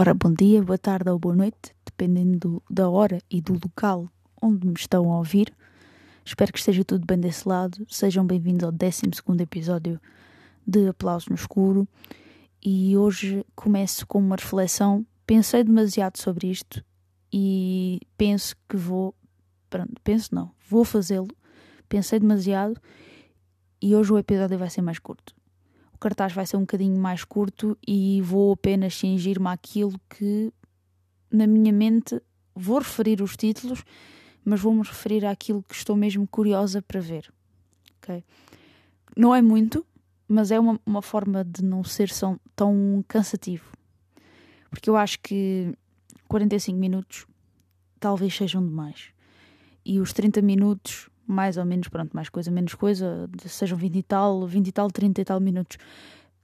Ora, bom dia, boa tarde ou boa noite, dependendo da hora e do local onde me estão a ouvir. Espero que esteja tudo bem desse lado. Sejam bem-vindos ao 12 episódio de Aplauso no Escuro. E hoje começo com uma reflexão. Pensei demasiado sobre isto e penso que vou. Pronto, penso não, vou fazê-lo. Pensei demasiado e hoje o episódio vai ser mais curto o cartaz vai ser um bocadinho mais curto e vou apenas cingir-me àquilo que na minha mente vou referir os títulos, mas vou-me referir àquilo que estou mesmo curiosa para ver. Okay? Não é muito, mas é uma, uma forma de não ser tão, cansativo. Porque eu acho que 45 minutos talvez sejam demais. E os 30 minutos mais ou menos, pronto, mais coisa, menos coisa, sejam 20 e tal, 20 e tal, 30 e tal minutos,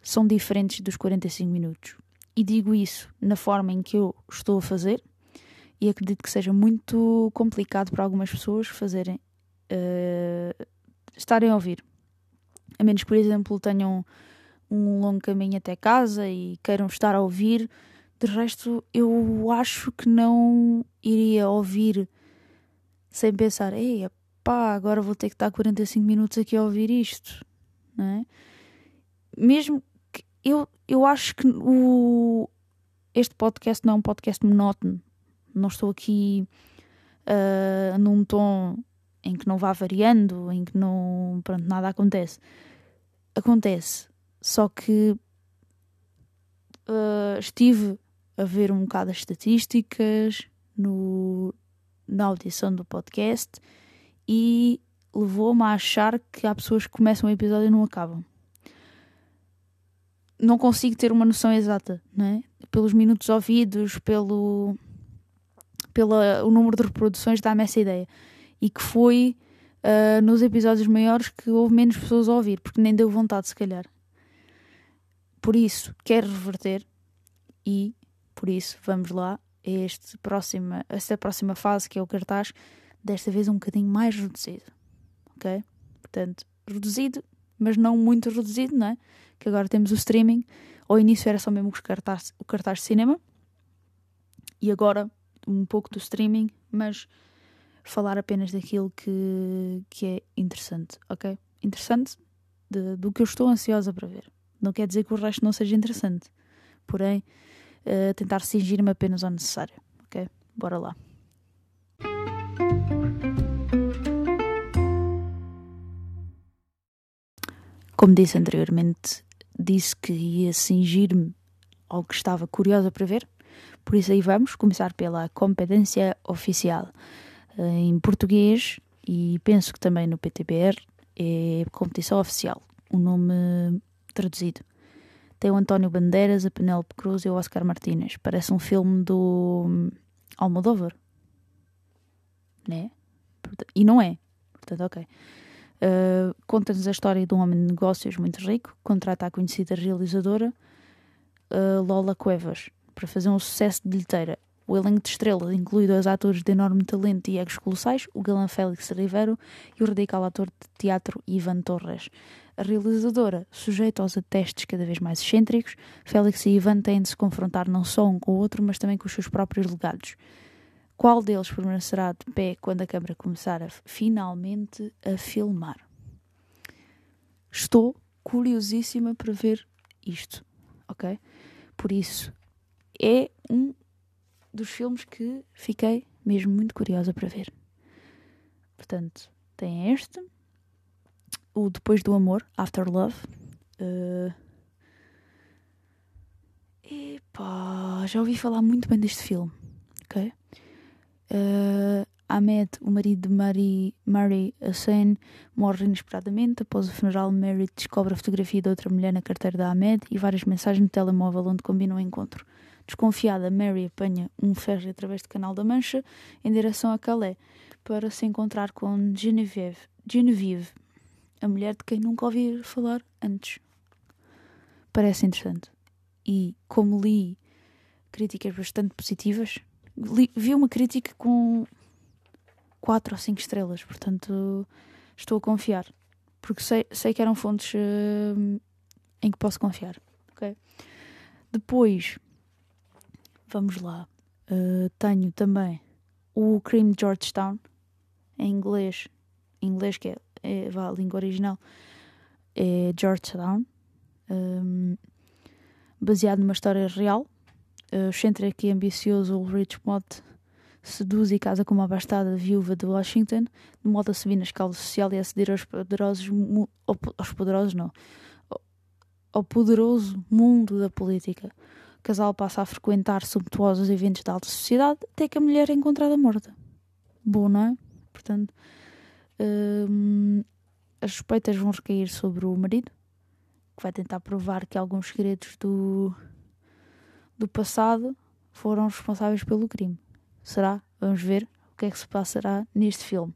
são diferentes dos 45 minutos. E digo isso na forma em que eu estou a fazer, e acredito que seja muito complicado para algumas pessoas fazerem, uh, estarem a ouvir. A menos que, por exemplo, tenham um longo caminho até casa e queiram estar a ouvir. De resto, eu acho que não iria ouvir sem pensar, ei, pá, agora vou ter que estar 45 minutos aqui a ouvir isto, não é? Mesmo que eu, eu acho que o, este podcast não é um podcast monótono, não estou aqui uh, num tom em que não vá variando, em que não, pronto, nada acontece. Acontece, só que uh, estive a ver um bocado as estatísticas no, na audição do podcast e levou-me a achar que há pessoas que começam o episódio e não acabam. Não consigo ter uma noção exata, não é? Pelos minutos ouvidos, pelo pelo o número de reproduções dá-me essa ideia. E que foi uh, nos episódios maiores que houve menos pessoas a ouvir, porque nem deu vontade, se calhar. Por isso, quero reverter e, por isso, vamos lá a este próxima, esta próxima fase que é o cartaz desta vez um bocadinho mais reduzido. Ok? Portanto, reduzido, mas não muito reduzido, não é? Que agora temos o streaming. Ao início era só mesmo o cartaz, o cartaz de cinema e agora um pouco do streaming, mas falar apenas daquilo que, que é interessante, ok? Interessante de, do que eu estou ansiosa para ver. Não quer dizer que o resto não seja interessante, porém, uh, tentar cingir-me apenas ao necessário, ok? Bora lá. Como disse anteriormente, disse que ia cingir-me ao que estava curiosa para ver, por isso aí vamos começar pela competência oficial. Eh, em português, e penso que também no PTBR, é competição oficial, o nome traduzido. Tem o António Bandeiras, a Penélope Cruz e o Oscar Martínez. Parece um filme do hum, Almodóvar. Né? E não é. Portanto, ok. Uh, Conta-nos a história de um homem de negócios muito rico, contrata a conhecida realizadora uh, Lola Cuevas para fazer um sucesso de bilheteira. O elenco de estrelas inclui dois atores de enorme talento e egos colossais, o galã Félix Rivero e o radical ator de teatro Ivan Torres. A realizadora, sujeita aos testes cada vez mais excêntricos, Félix e Ivan têm de se confrontar não só um com o outro, mas também com os seus próprios legados. Qual deles permanecerá de pé quando a câmara começar a, finalmente a filmar? Estou curiosíssima para ver isto, ok? Por isso, é um dos filmes que fiquei mesmo muito curiosa para ver. Portanto, tem este, o Depois do Amor, After Love. Uh... Epá, já ouvi falar muito bem deste filme, ok? Uh, Ahmed, o marido de Mary, Mary Hussein, morre inesperadamente. Após o funeral, Mary descobre a fotografia de outra mulher na carteira da Ahmed e várias mensagens no telemóvel onde combinam o encontro. Desconfiada, Mary apanha um ferro através do Canal da Mancha em direção a Calais para se encontrar com Genevieve, Genevieve a mulher de quem nunca ouvi falar antes. Parece interessante. E como li críticas bastante positivas. Li, vi uma crítica com 4 ou 5 estrelas, portanto estou a confiar. Porque sei, sei que eram fontes uh, em que posso confiar. Okay? Depois, vamos lá, uh, tenho também o Cream Georgetown, em inglês, em inglês que é, é a língua original, é Georgetown, um, baseado numa história real. Uh, o excêntrico e ambicioso Ulrich Mott seduz e casa com uma abastada viúva de Washington, de modo a subir na escala social e aceder aos poderosos, aos poderosos não, ao poderoso mundo da política. Casal passa a frequentar sumptuosos eventos da alta sociedade até que a mulher é encontrada morta. Bom, não é? Portanto, hum, as suspeitas vão recair sobre o marido, que vai tentar provar que alguns segredos do, do passado foram responsáveis pelo crime. Será? Vamos ver o que é que se passará neste filme.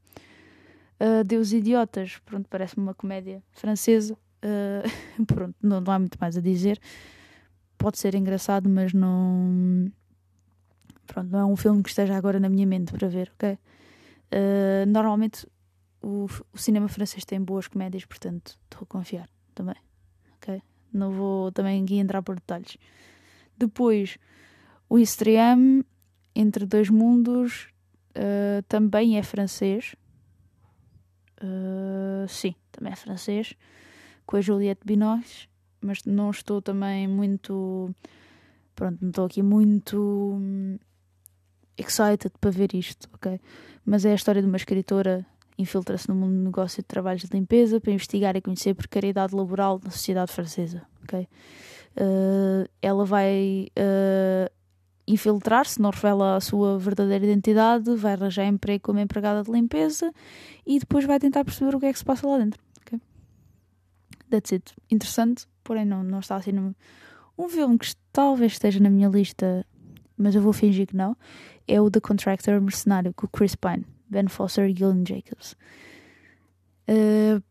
Uh, Deus Idiotas, pronto, parece-me uma comédia francesa. Uh, pronto, não, não há muito mais a dizer. Pode ser engraçado, mas não. Pronto, não é um filme que esteja agora na minha mente para ver, ok? Uh, normalmente o, o, cinema francês tem boas comédias, portanto estou a confiar também, ok? Não vou também aqui entrar por detalhes. Depois, o Estriam entre Dois Mundos uh, também é francês. Uh, sim, também é francês. Com a Juliette Binoche, mas não estou também muito. Pronto, não estou aqui muito hum, excited para ver isto, ok? Mas é a história de uma escritora infiltra-se no mundo do negócio de trabalhos de limpeza para investigar e conhecer precariedade laboral na sociedade francesa, ok? Uh, ela vai uh, infiltrar-se, não revela a sua verdadeira identidade, vai arranjar emprego como empregada de limpeza e depois vai tentar perceber o que é que se passa lá dentro. That's it. Interessante, porém não, não está assim no... Um filme que talvez esteja na minha lista, mas eu vou fingir que não, é o The Contractor Mercenário, com Chris Pine, Ben Foster e Gillian Jacobs. Uh,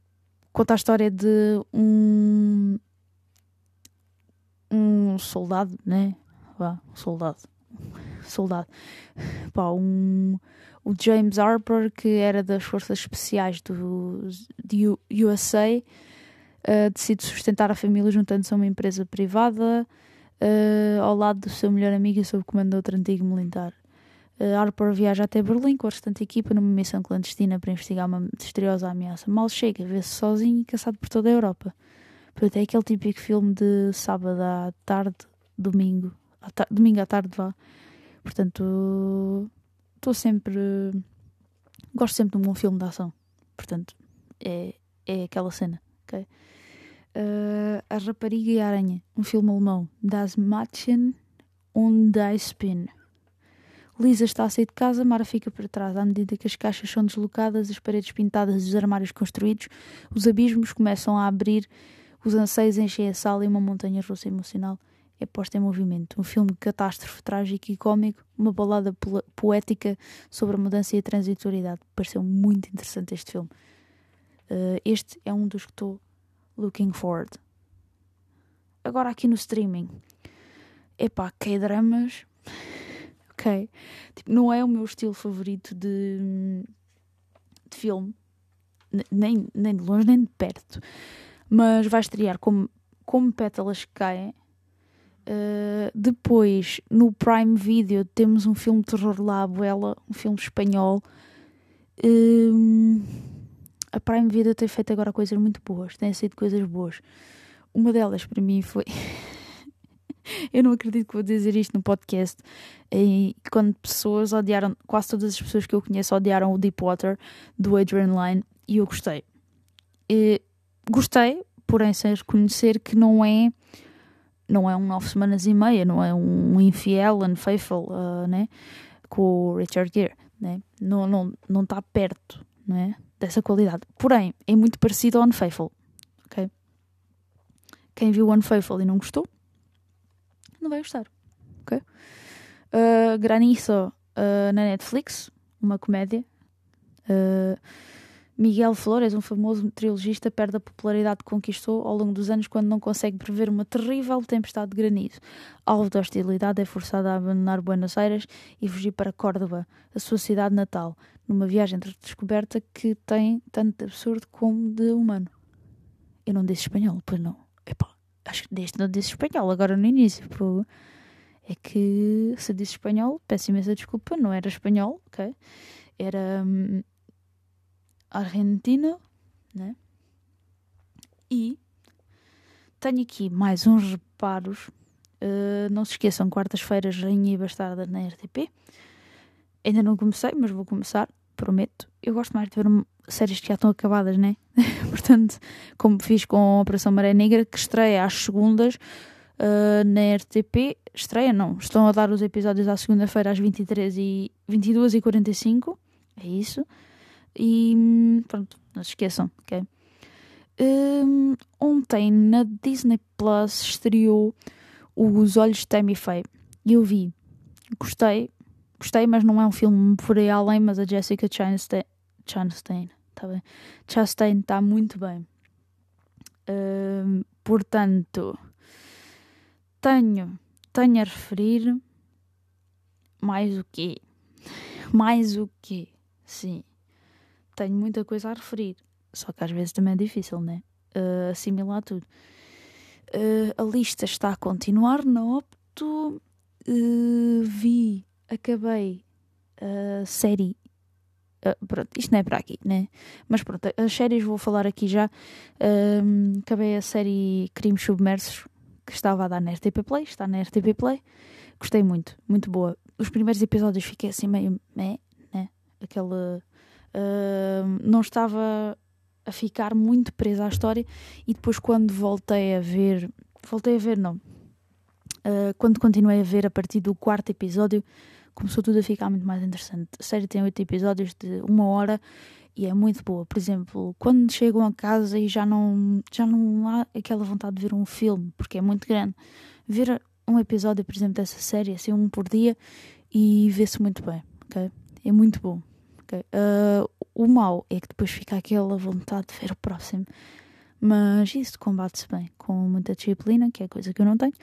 conta a história de um um soldado, né? vá, soldado, soldado, pá, um, o James Harper, que era das forças especiais do, do USA, uh, decide sustentar a família juntando-se a uma empresa privada uh, ao lado do seu melhor amigo e sob comando de outro antigo militar. Uh, Harper viaja até Berlim com a restante equipa numa missão clandestina para investigar uma misteriosa ameaça. Mal chega, vê-se sozinho e caçado por toda a Europa. Portanto, é aquele típico filme de sábado à tarde, domingo, domingo à tarde vá. Portanto, estou sempre. Gosto sempre de um bom filme de ação. Portanto, é, é aquela cena. Okay? Uh, a Rapariga e a Aranha, um filme alemão. Das Mädchen und Spin. Lisa está a sair de casa, Mara fica para trás. À medida que as caixas são deslocadas, as paredes pintadas e os armários construídos, os abismos começam a abrir, os anseios enchem a sala e uma montanha russa emocional é posta em movimento. Um filme de catástrofe trágico e cómico, uma balada poética sobre a mudança e a transitoriedade. Pareceu muito interessante este filme. Uh, este é um dos que estou looking forward. Agora aqui no streaming. Epá, K-dramas. ok. Tipo, não é o meu estilo favorito de, de filme. Nem, nem de longe, nem de perto. Mas vai estrear como, como pétalas que caem Uh, depois, no Prime Video, temos um filme de terror lá, Abuela, um filme espanhol. Uh, a Prime Video tem feito agora coisas muito boas, tem sido coisas boas. Uma delas para mim foi. eu não acredito que vou dizer isto no podcast. E quando pessoas odiaram, quase todas as pessoas que eu conheço odiaram o Deepwater do Adrian Lyne e eu gostei. E, gostei, porém, sem reconhecer que não é não é um nove semanas e meia, não é um infiel, unfaithful, uh, né? Com o Richard Gere, né? Não está não, não tá perto, né? Dessa qualidade. Porém, é muito parecido ao Unfaithful, ok? Quem viu Unfaithful e não gostou, não vai gostar, ok? Uh, Granizo uh, na Netflix, uma comédia. Uh, Miguel Flores, um famoso trilogista, perde a popularidade que conquistou ao longo dos anos quando não consegue prever uma terrível tempestade de granizo. Alvo da hostilidade, é forçado a abandonar Buenos Aires e fugir para Córdoba, a sua cidade natal, numa viagem de descoberta que tem tanto de absurdo como de humano. Eu não disse espanhol, pois não. Epá, acho que deste não disse espanhol, agora no início. Pô. É que se disse espanhol, peço imensa desculpa, não era espanhol, ok? Era. Hum, Argentina, né? E tenho aqui mais uns reparos. Uh, não se esqueçam, quartas-feiras, Rainha e Bastarda na RTP. Ainda não comecei, mas vou começar, prometo. Eu gosto mais de ver séries que já estão acabadas, né? Portanto, como fiz com a Operação Maré Negra, que estreia às segundas uh, na RTP. Estreia, não. Estão a dar os episódios à segunda-feira às 23 e 22 e 45 É isso. E pronto, não se esqueçam, ok? Um, ontem na Disney Plus estreou Os Olhos de Tammy Faye e eu vi, gostei, gostei, mas não é um filme por aí além. Mas a Jessica Chastain, Chastain, tá bem? Chastain está muito bem, um, portanto, tenho, tenho a referir mais o quê? Mais o quê? Sim tenho muita coisa a referir. Só que às vezes também é difícil, né? Uh, assimilar tudo. Uh, a lista está a continuar na Opto. Uh, vi, acabei a série. pronto, isto não é para aqui, né? Mas pronto, as séries vou falar aqui já. acabei a série Crimes Submersos que estava a dar na RTP Play. Está na RTP Play. Gostei muito, muito boa. Os primeiros episódios fiquei assim meio. Meh, né? Não estava a ficar muito presa à história e depois quando voltei a ver, voltei a ver não, uh, quando continuei a ver a partir do quarto episódio começou tudo a ficar muito mais interessante. A série tem oito episódios de uma hora e é muito boa. Por exemplo, quando chegam a casa e já não, já não há aquela vontade de ver um filme, porque é muito grande, ver um episódio, por exemplo, dessa série, assim, um por dia, e vê-se muito bem, ok? É muito bom. Uh, o mal é que depois fica aquela vontade de ver o próximo. Mas isso combate-se bem com muita disciplina, que é coisa que eu não tenho.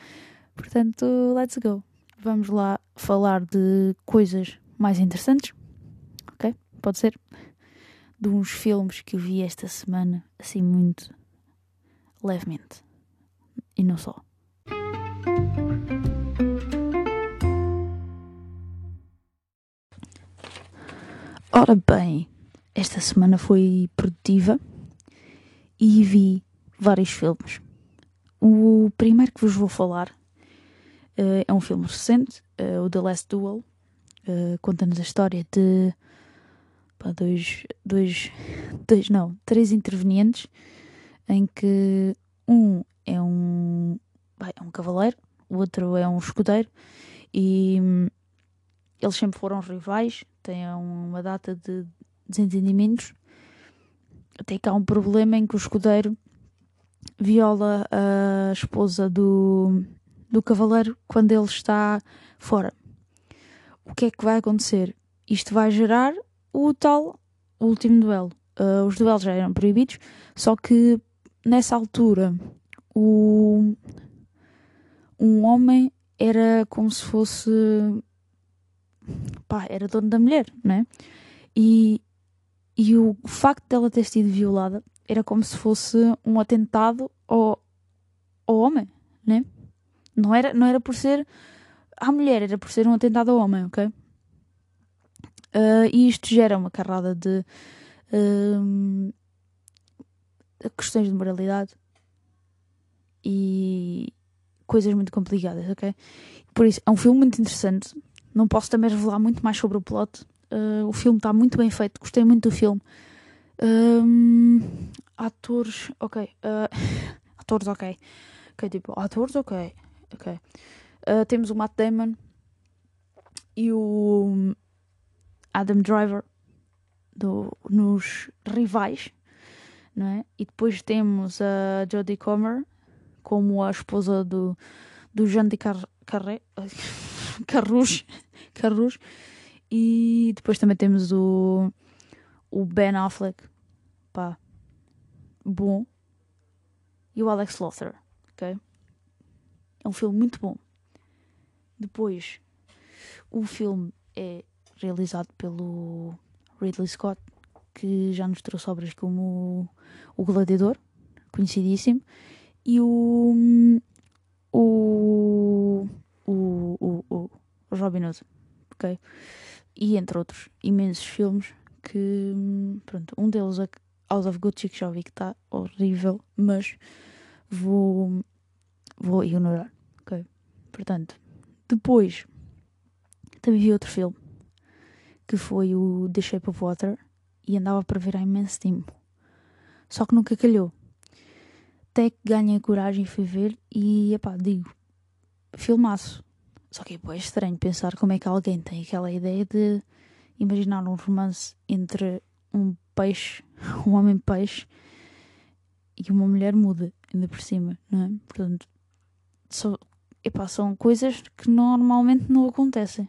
Portanto, let's go. Vamos lá falar de coisas mais interessantes. Ok? Pode ser? De uns filmes que eu vi esta semana, assim, muito levemente. E não só. Ora bem, esta semana foi produtiva e vi vários filmes. O primeiro que vos vou falar uh, é um filme recente, uh, o The Last Duel. Uh, Conta-nos a história de pá, dois, dois, dois, não, três intervenientes em que um é um, bem, é um cavaleiro, o outro é um escudeiro e hum, eles sempre foram rivais, têm uma data de desentendimentos. Até que há um problema em que o escudeiro viola a esposa do, do cavaleiro quando ele está fora. O que é que vai acontecer? Isto vai gerar o tal último duelo. Uh, os duelos já eram proibidos, só que nessa altura o, um homem era como se fosse pá, era dono da mulher, né? E, e o facto dela ter sido violada era como se fosse um atentado ao, ao homem, né? Não era, não era por ser à mulher, era por ser um atentado ao homem, ok? Uh, e isto gera uma carrada de uh, questões de moralidade e coisas muito complicadas, ok? Por isso, é um filme muito interessante. Não posso também revelar muito mais sobre o plot. Uh, o filme está muito bem feito, gostei muito do filme. Um, atores, ok. Uh, atores, ok. Ok, tipo, atores, ok. Ok. Uh, temos o Matt Damon e o Adam Driver do, nos rivais, não é? E depois temos a Jodie Comer como a esposa do, do Jean de Car Carré. Carruge, Carruge. E depois também temos o, o Ben Affleck pá, bom. E o Alex Lothar, ok? É um filme muito bom. Depois, o filme é realizado pelo Ridley Scott, que já nos trouxe obras como O Gladiador, conhecidíssimo, e o. O. O. O, o Robin Hood, ok? E entre outros imensos filmes que. Pronto, um deles é House of Gucci, que já vi que está horrível, mas vou. Vou ignorar, ok? Portanto, depois também vi outro filme que foi o The Shape of Water e andava para ver há imenso tempo. Só que nunca calhou. Até que ganhei coragem e fui ver e, epá, digo, filmaço. Só que é estranho pensar como é que alguém tem aquela ideia de imaginar um romance entre um peixe, um homem peixe e uma mulher muda, ainda por cima, não é? Portanto, só, epá, são coisas que normalmente não acontecem.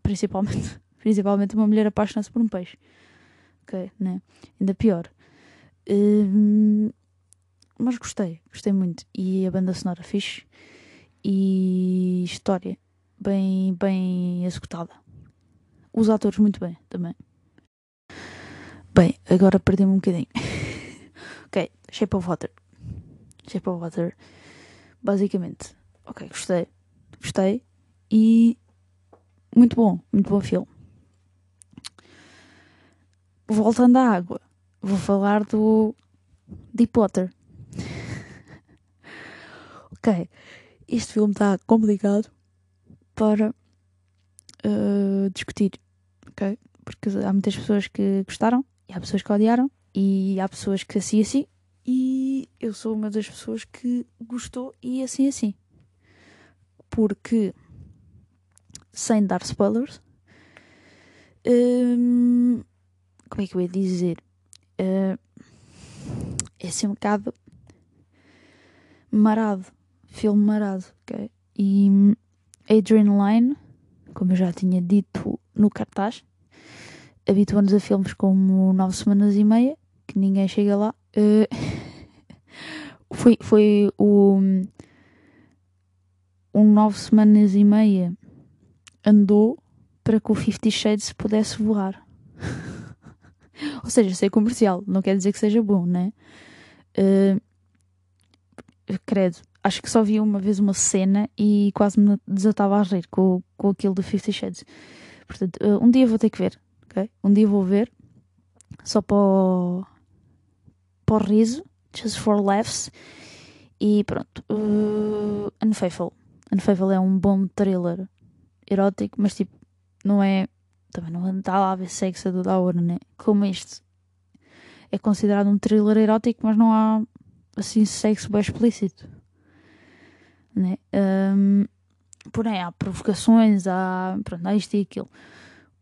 Principalmente, principalmente uma mulher apaixona-se por um peixe. Ok, né? Ainda pior. Hum, mas gostei, gostei muito. E a banda sonora fixe. E história bem, bem executada. Os atores muito bem também. Bem, agora perdi-me um bocadinho. ok, Shape of Water. Shape of Water. Basicamente, ok, gostei. Gostei. E muito bom, muito bom filme. Voltando à água, vou falar do Deepwater. ok, este filme está complicado para uh, discutir, ok? Porque há muitas pessoas que gostaram e há pessoas que odiaram e há pessoas que assim assim e eu sou uma das pessoas que gostou e assim assim. Porque sem dar spoilers. Hum, como é que eu ia dizer? Uh, é assim um bocado marado. Filme marado, ok? E Adrian Lyne, como eu já tinha dito no cartaz, habitua-nos a filmes como Nove Semanas e Meia, que ninguém chega lá. Uh, foi, foi o um Nove Semanas e Meia andou para que o Fifty Shades pudesse voar. Ou seja, ser comercial, não quer dizer que seja bom, né? Uh, credo, acho que só vi uma vez uma cena e quase me desatava a rir com, com aquilo do Fifty Shades. Portanto, uh, um dia vou ter que ver, ok? Um dia vou ver, só para o, para o riso, just for laughs. E pronto, uh, Unfaithful. Unfaithful é um bom thriller erótico, mas tipo, não é. Também não está lá a ver sexo a da hora, né? Como este é considerado um thriller erótico, mas não há assim sexo bem explícito, né? Um, porém, há provocações, há. Pronto, há isto e aquilo.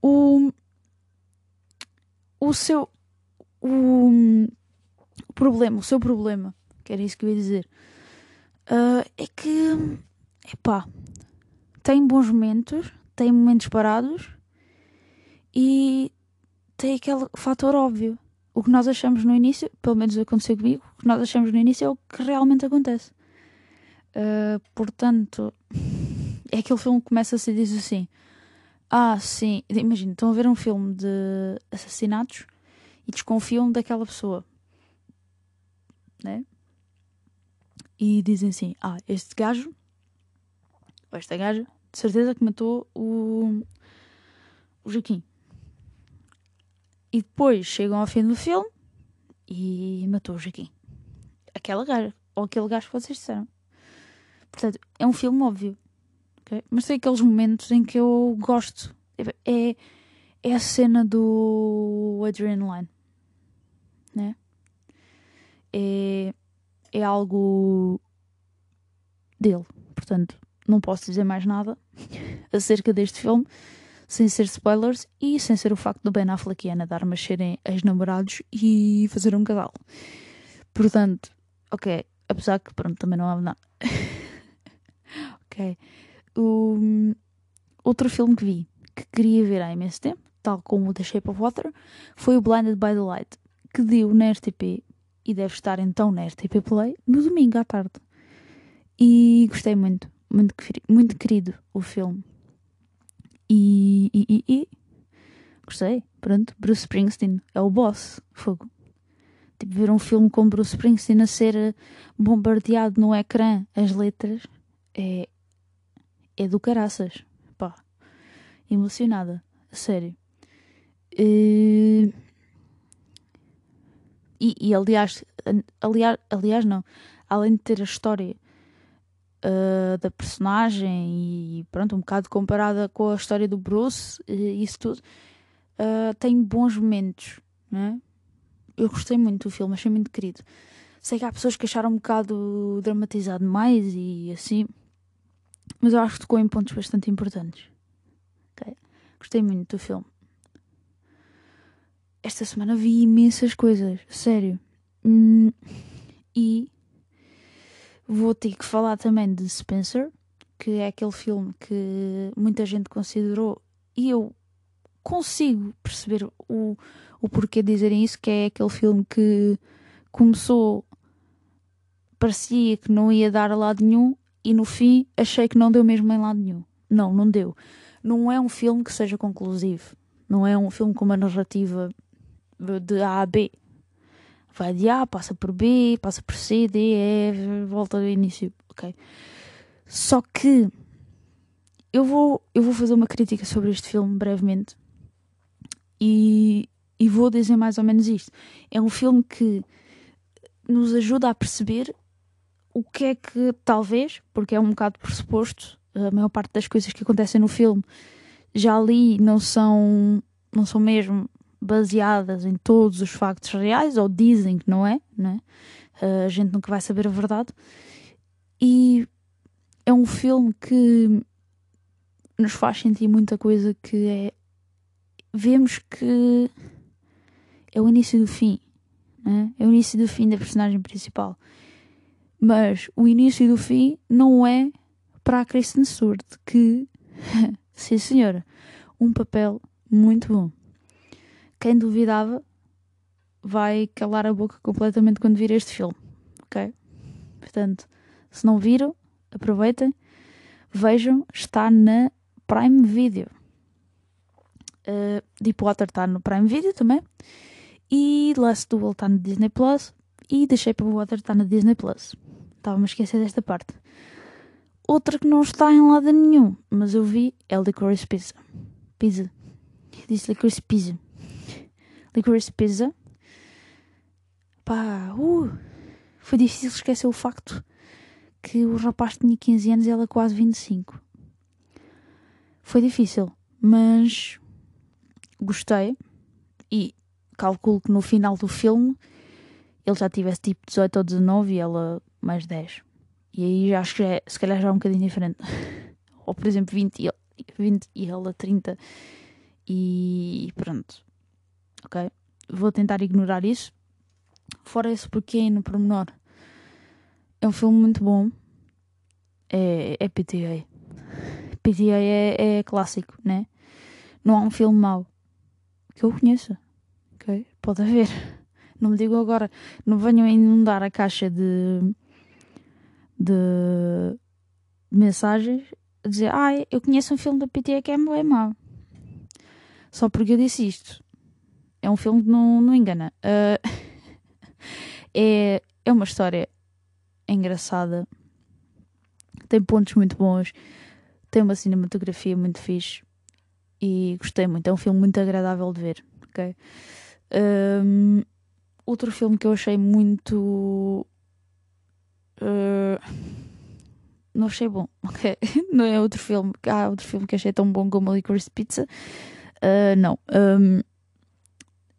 O. O seu. O, problema, o seu problema, que era isso que eu ia dizer, uh, é que. Epá, tem bons momentos, tem momentos parados e tem aquele fator óbvio. O que nós achamos no início, pelo menos aconteceu comigo, o que nós achamos no início é o que realmente acontece. Uh, portanto, é aquele filme que começa a se dizer assim: Ah, sim, imagina, estão a ver um filme de assassinatos e desconfiam daquela pessoa, né? E dizem assim: Ah, este gajo, ou esta gaja, de certeza que matou o, o Joaquim. E depois chegam ao fim do filme e matou o Joaquim. Aquela gaja, ou aquele gajo que vocês disseram. Portanto, é um filme óbvio. Okay? Mas tem aqueles momentos em que eu gosto. É, é a cena do Adrian Lyne. Né? É, é algo dele. Portanto, não posso dizer mais nada acerca deste filme, sem ser spoilers e sem ser o facto do Ben Affleck e Ana Darmas serem ex-namorados e fazer um casal. Portanto, ok, apesar que pronto, também não há nada. ok. O, outro filme que vi, que queria ver há imenso tempo, tal como The Shape of Water, foi o Blinded by the Light, que deu na RTP e deve estar então na RTP Play no domingo à tarde. E gostei muito, muito, muito querido o filme. E, e, e, e gostei, pronto, Bruce Springsteen é o boss, fogo. Tipo, ver um filme com Bruce Springsteen a ser bombardeado no ecrã, as letras, é, é do caraças. Pá, emocionada, sério. E, e, e, aliás, aliás, aliás, não, além de ter a história uh, da personagem e pronto, um bocado comparada com a história do Bruce e isso tudo, uh, tem bons momentos, né? Eu gostei muito do filme, achei muito querido. Sei que há pessoas que acharam um bocado dramatizado mais e assim, mas eu acho que tocou em pontos bastante importantes. Okay? Gostei muito do filme. Esta semana vi imensas coisas, sério. Hum, e vou ter que falar também de Spencer, que é aquele filme que muita gente considerou e eu consigo perceber o, o porquê de dizerem isso, que é aquele filme que começou parecia que não ia dar a lado nenhum e no fim achei que não deu mesmo em lado nenhum. Não, não deu. Não é um filme que seja conclusivo. Não é um filme com uma narrativa de A a B. Vai de A, passa por B, passa por C, D, E, volta do início. Ok. Só que eu vou, eu vou fazer uma crítica sobre este filme brevemente e, e vou dizer mais ou menos isto. É um filme que nos ajuda a perceber o que é que talvez, porque é um bocado pressuposto, a maior parte das coisas que acontecem no filme já ali não são, não são mesmo baseadas em todos os factos reais, ou dizem que não é, né? a gente nunca vai saber a verdade. E é um filme que nos faz sentir muita coisa que é. Vemos que é o início do fim, né? é o início do fim da personagem principal. Mas o início do fim não é para a Kristen Stewart, que, sim senhora, um papel muito bom. Quem duvidava vai calar a boca completamente quando vir este filme, ok? Portanto, se não viram, aproveitem, vejam, está na Prime Video. Uh, Deepwater está no Prime Video também. E Last Duel está no Disney Plus. E The Shape of Water está na Disney Plus. Estava-me a esquecer desta parte. Outra que não está em lado nenhum, mas eu vi é Licorice Pizza. Pizza. Disse Licorice Pizza. Licorice Pizza. Pá, uh, foi difícil esquecer o facto que o rapaz tinha 15 anos e ela quase 25. Foi difícil, mas gostei e calculo que no final do filme ele já tivesse tipo 18 ou 19 e ela mais 10. E aí já acho que é, se calhar já é um bocadinho diferente. ou por exemplo 20 e, 20 e ela 30 e pronto. Ok? Vou tentar ignorar isso. Fora esse pequeno pormenor. É um filme muito bom. É, é PTA. PTA é, é clássico, né? Não há um filme mau que eu conheça. Ok? Pode haver. Não me digam agora, não venham inundar a caixa de, de mensagens a dizer, ah, eu conheço um filme da PTA que é mau. Só porque eu disse isto. É um filme que não, não engana. Uh, é, é uma história engraçada. Tem pontos muito bons. Tem uma cinematografia muito fixe. E gostei muito. É um filme muito agradável de ver. Okay? Um, outro filme que eu achei muito. Uh, não achei bom? Não é outro filme. Há outro filme que achei tão bom como a Licorice Pizza. Uh, não. Um,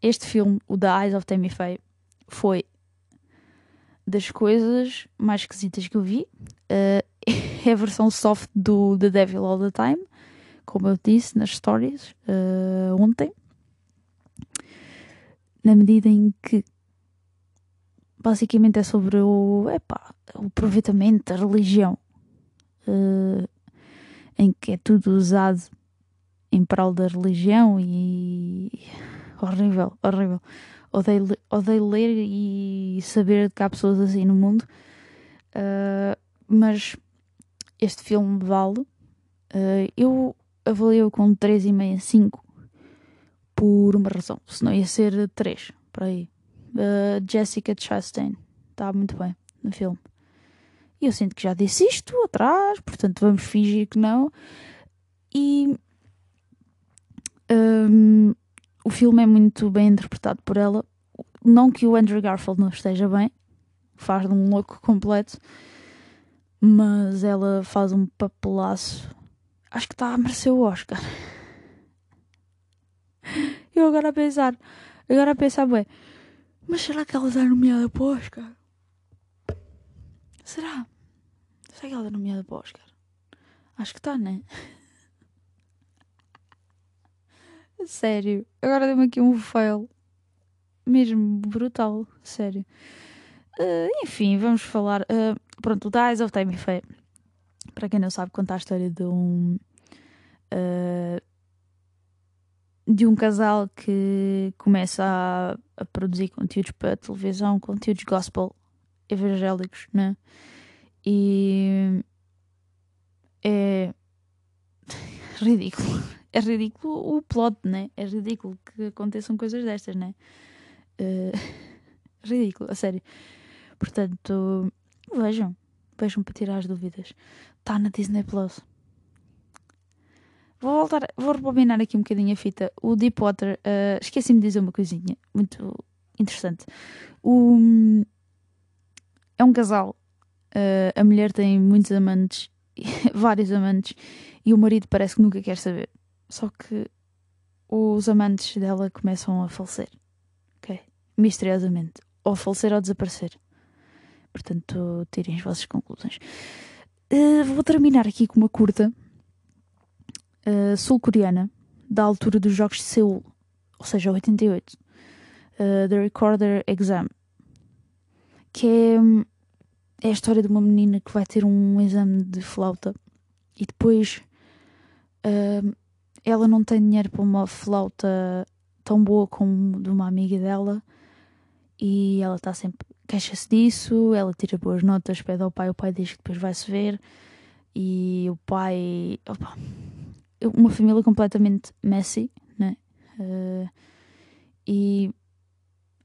este filme, o The Eyes of Tammy Faye, foi das coisas mais esquisitas que eu vi. Uh, é a versão soft do The Devil All the Time, como eu disse nas stories uh, ontem na medida em que basicamente é sobre o, epá, o aproveitamento da religião, uh, em que é tudo usado em prol da religião e horrível, horrível, odeio, odeio ler e saber que há pessoas assim no mundo. Uh, mas este filme vale. Uh, eu avalio com 3,5 5 por uma razão. Senão ia ser 3 por aí. Uh, Jessica Chastain está muito bem no filme. E eu sinto que já disse isto atrás, portanto vamos fingir que não. E um, o filme é muito bem interpretado por ela. Não que o Andrew Garfield não esteja bem, faz de um louco completo, mas ela faz um papelaço. Acho que está a merecer o Oscar. Eu agora a pensar, agora a pensar, bem, mas será que ela está nomeada para o Oscar? Será? Será que ela está nomeada para o Oscar? Acho que está, né? Sério. Agora deu-me aqui um fail. Mesmo brutal. Sério. Uh, enfim, vamos falar. Uh, pronto, o Eyes of Tammy Faye. Para quem não sabe, conta a história de um. Uh, de um casal que começa a, a, produzir conteúdos para televisão, conteúdos gospel evangélicos, né? E é ridículo. É ridículo o plot, né? É ridículo que aconteçam coisas destas, né? Uh, ridículo, a sério. Portanto, vejam. Vejam para tirar as dúvidas. Está na Disney Plus. Vou voltar, vou rebobinar aqui um bocadinho a fita. O Deepwater, uh, esqueci-me de dizer uma coisinha muito interessante. O, é um casal. Uh, a mulher tem muitos amantes, vários amantes, e o marido parece que nunca quer saber. Só que os amantes dela começam a falecer. Ok? Misteriosamente. Ou falecer ou desaparecer. Portanto, tirem as vossas conclusões. Uh, vou terminar aqui com uma curta uh, sul-coreana da altura dos Jogos de Seul, ou seja, 88. Uh, The Recorder Exam. Que é, é a história de uma menina que vai ter um exame de flauta e depois uh, ela não tem dinheiro para uma flauta tão boa como de uma amiga dela e ela está sempre queixa-se disso, ela tira boas notas, pede ao pai, o pai diz que depois vai-se ver e o pai opa, uma família completamente messy né? Uh, e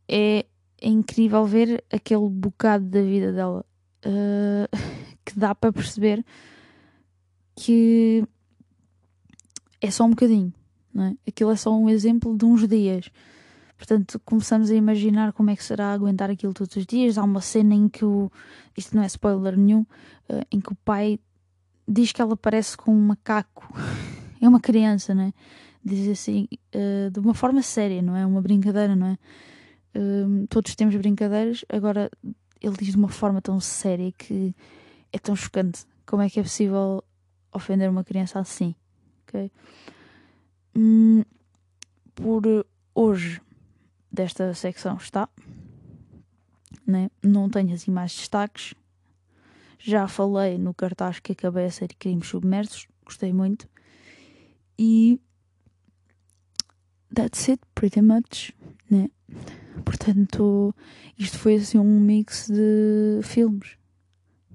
é, é, incrível ver aquele bocado da vida dela uh, que dá para perceber que é só um bocadinho, não é? Aquilo é só um exemplo de uns dias. Portanto, começamos a imaginar como é que será aguentar aquilo todos os dias. Há uma cena em que o. Isto não é spoiler nenhum, uh, em que o pai diz que ela parece com um macaco. é uma criança, não é? Diz assim, uh, de uma forma séria, não é? Uma brincadeira, não é? Uh, todos temos brincadeiras, agora ele diz de uma forma tão séria que é tão chocante. Como é que é possível ofender uma criança assim? ok? Hum, por hoje, desta secção está. Né? Não tenho assim mais destaques. Já falei no cartaz que acabei a ser Crimes Submersos, gostei muito. E that's it, pretty much, né? Portanto, isto foi assim um mix de filmes,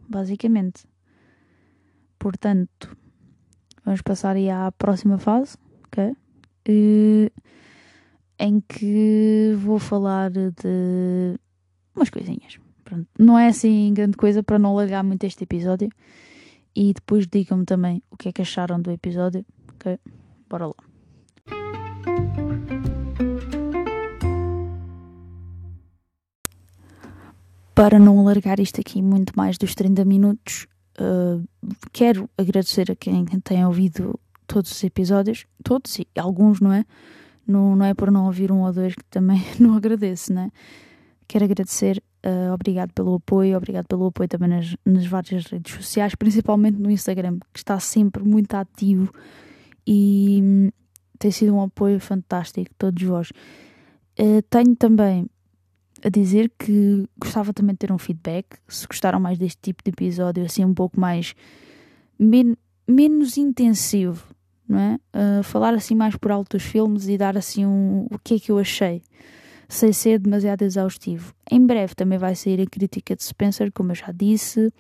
basicamente. Portanto, Vamos passar aí à próxima fase, ok? Uh, em que vou falar de umas coisinhas. Pronto. Não é assim grande coisa para não largar muito este episódio. E depois digam-me também o que é que acharam do episódio. Ok? Bora lá. Para não alargar isto aqui muito mais dos 30 minutos, Uh, quero agradecer a quem tem ouvido todos os episódios, todos e alguns, não é? Não, não é por não ouvir um ou dois que também não agradeço, né? Quero agradecer, uh, obrigado pelo apoio, obrigado pelo apoio também nas, nas várias redes sociais, principalmente no Instagram, que está sempre muito ativo e hum, tem sido um apoio fantástico, todos vós. Uh, tenho também a dizer que gostava também de ter um feedback, se gostaram mais deste tipo de episódio, assim um pouco mais men menos intensivo, não é? Uh, falar assim mais por alto dos filmes e dar assim um o que é que eu achei. sem ser demasiado exaustivo. Em breve também vai sair a crítica de Spencer, como eu já disse,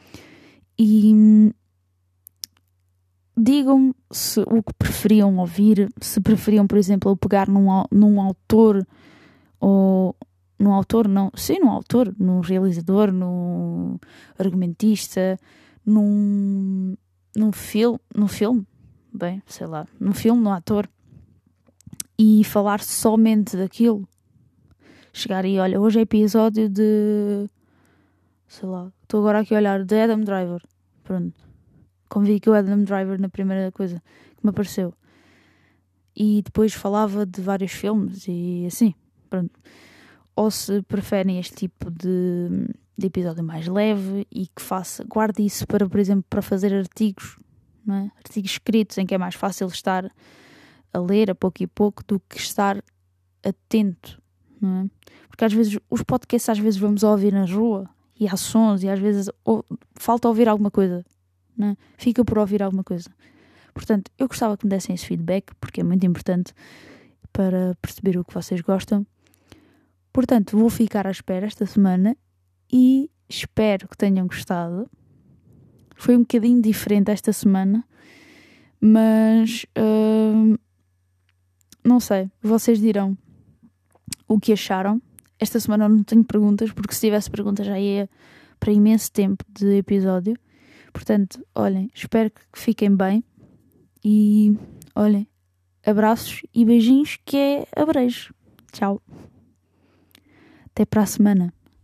e hum, digam-me se o que preferiam ouvir, se preferiam, por exemplo, pegar num, num autor ou num autor, não, sim, num autor, num realizador, num argumentista, num, num filme, num filme, bem, sei lá, num filme, num ator, e falar somente daquilo. Chegar e olha, hoje é episódio de sei lá, estou agora aqui a olhar de Adam Driver. Pronto. Como vi que o Adam Driver na primeira coisa que me apareceu. E depois falava de vários filmes e assim, pronto. Ou se preferem este tipo de, de episódio mais leve e que faça, guarde isso para, por exemplo, para fazer artigos, é? artigos escritos em que é mais fácil estar a ler a pouco e pouco do que estar atento, é? Porque às vezes os podcasts às vezes vamos ouvir na rua e há sons e às vezes ou, falta ouvir alguma coisa, né? fica por ouvir alguma coisa. Portanto, eu gostava que me dessem esse feedback porque é muito importante para perceber o que vocês gostam. Portanto, vou ficar à espera esta semana e espero que tenham gostado. Foi um bocadinho diferente esta semana, mas uh, não sei, vocês dirão o que acharam esta semana não tenho perguntas, porque se tivesse perguntas já ia para imenso tempo de episódio. Portanto, olhem, espero que fiquem bem e olhem, abraços e beijinhos que é abrejo. Tchau. Até para a semana.